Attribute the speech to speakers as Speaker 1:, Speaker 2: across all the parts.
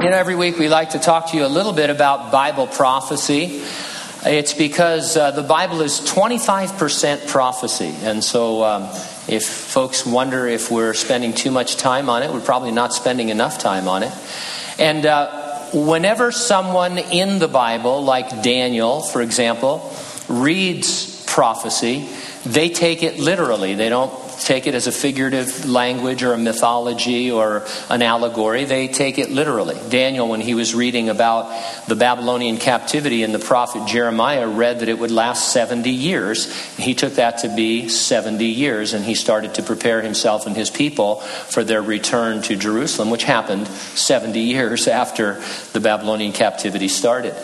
Speaker 1: You know, every week we like to talk to you a little bit about Bible prophecy. It's because uh, the Bible is 25% prophecy. And so um, if folks wonder if we're spending too much time on it, we're probably not spending enough time on it. And uh, whenever someone in the Bible, like Daniel, for example, reads prophecy, they take it literally. They don't take it as a figurative language or a mythology or an allegory. They take it literally. Daniel, when he was reading about the Babylonian captivity and the prophet Jeremiah, read that it would last 70 years. He took that to be 70 years, and he started to prepare himself and his people for their return to Jerusalem, which happened 70 years after the Babylonian captivity started.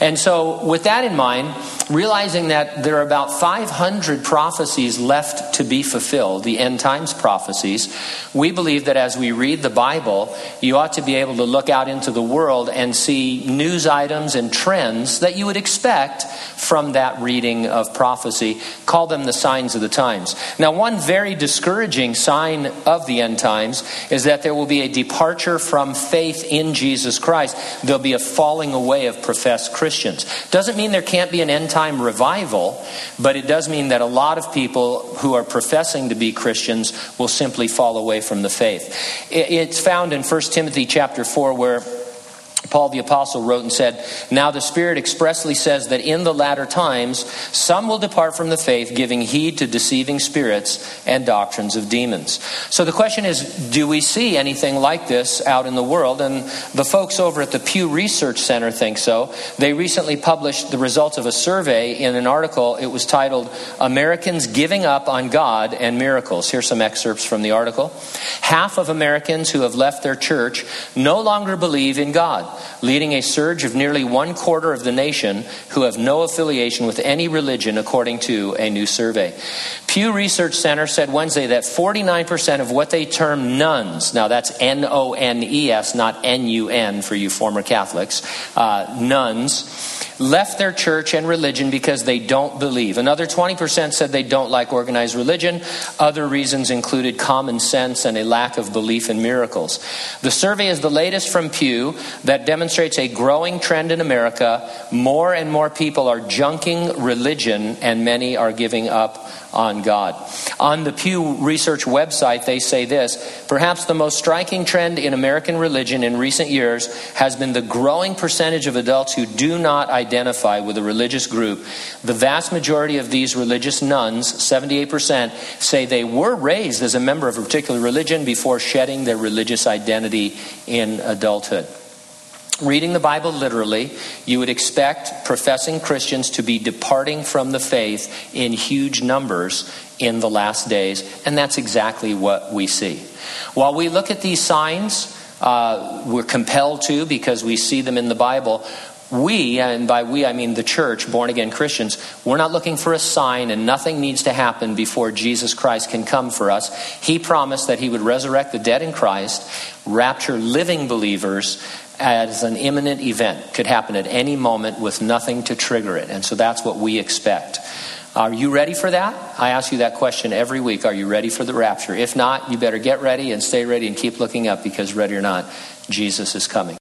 Speaker 1: And so, with that in mind, realizing that there are about 500 prophecies left to be fulfilled, the end times prophecies, we believe that as we read the Bible, you ought to be able to look out into the world and see news items and trends that you would expect from that reading of prophecy. Call them the signs of the times. Now, one very discouraging sign of the end times is that there will be a departure from faith in Jesus Christ. There'll be a falling away of professed Christians. Doesn't mean there can't be an end time revival, but it does mean that a lot of people who are professing to be Christians will simply fall away from the faith. It's found in 1 Timothy chapter 4 where Paul the Apostle wrote and said, Now the Spirit expressly says that in the latter times some will depart from the faith, giving heed to deceiving spirits and doctrines of demons. So the question is, do we see anything like this out in the world? And the folks over at the Pew Research Center think so. They recently published the results of a survey in an article. It was titled, Americans Giving Up on God and Miracles. Here's some excerpts from the article. Half of Americans who have left their church no longer believe in God leading a surge of nearly one quarter of the nation who have no affiliation with any religion, according to a new survey. Pew Research Center said Wednesday that 49% of what they term nones, now that's N O N E S, not N U N for you former Catholics, uh, nones, left their church and religion because they don't believe. Another 20% said they don't like organized religion. Other reasons included common sense and a lack of belief in miracles. The survey is the latest from Pew that demonstrates a growing trend in America. More and more people are junking religion, and many are giving up on God. On the Pew Research website, they say this Perhaps the most striking trend in American religion in recent years has been the growing percentage of adults who do not identify with a religious group. The vast majority of these religious nones, 78%, say they were raised as a member of a particular religion before shedding their religious identity in adulthood. Reading the Bible literally, you would expect professing Christians to be departing from the faith in huge numbers in the last days, and that's exactly what we see. While we look at these signs, uh, we're compelled to because we see them in the Bible. We, and by we I mean the church, born again Christians, we're not looking for a sign and nothing needs to happen before Jesus Christ can come for us. He promised that He would resurrect the dead in Christ, rapture living believers, as an imminent event, could happen at any moment with nothing to trigger it. And so that's what we expect. Are you ready for that? I ask you that question every week. Are you ready for the rapture? If not, you better get ready and stay ready and keep looking up because, ready or not, Jesus is coming.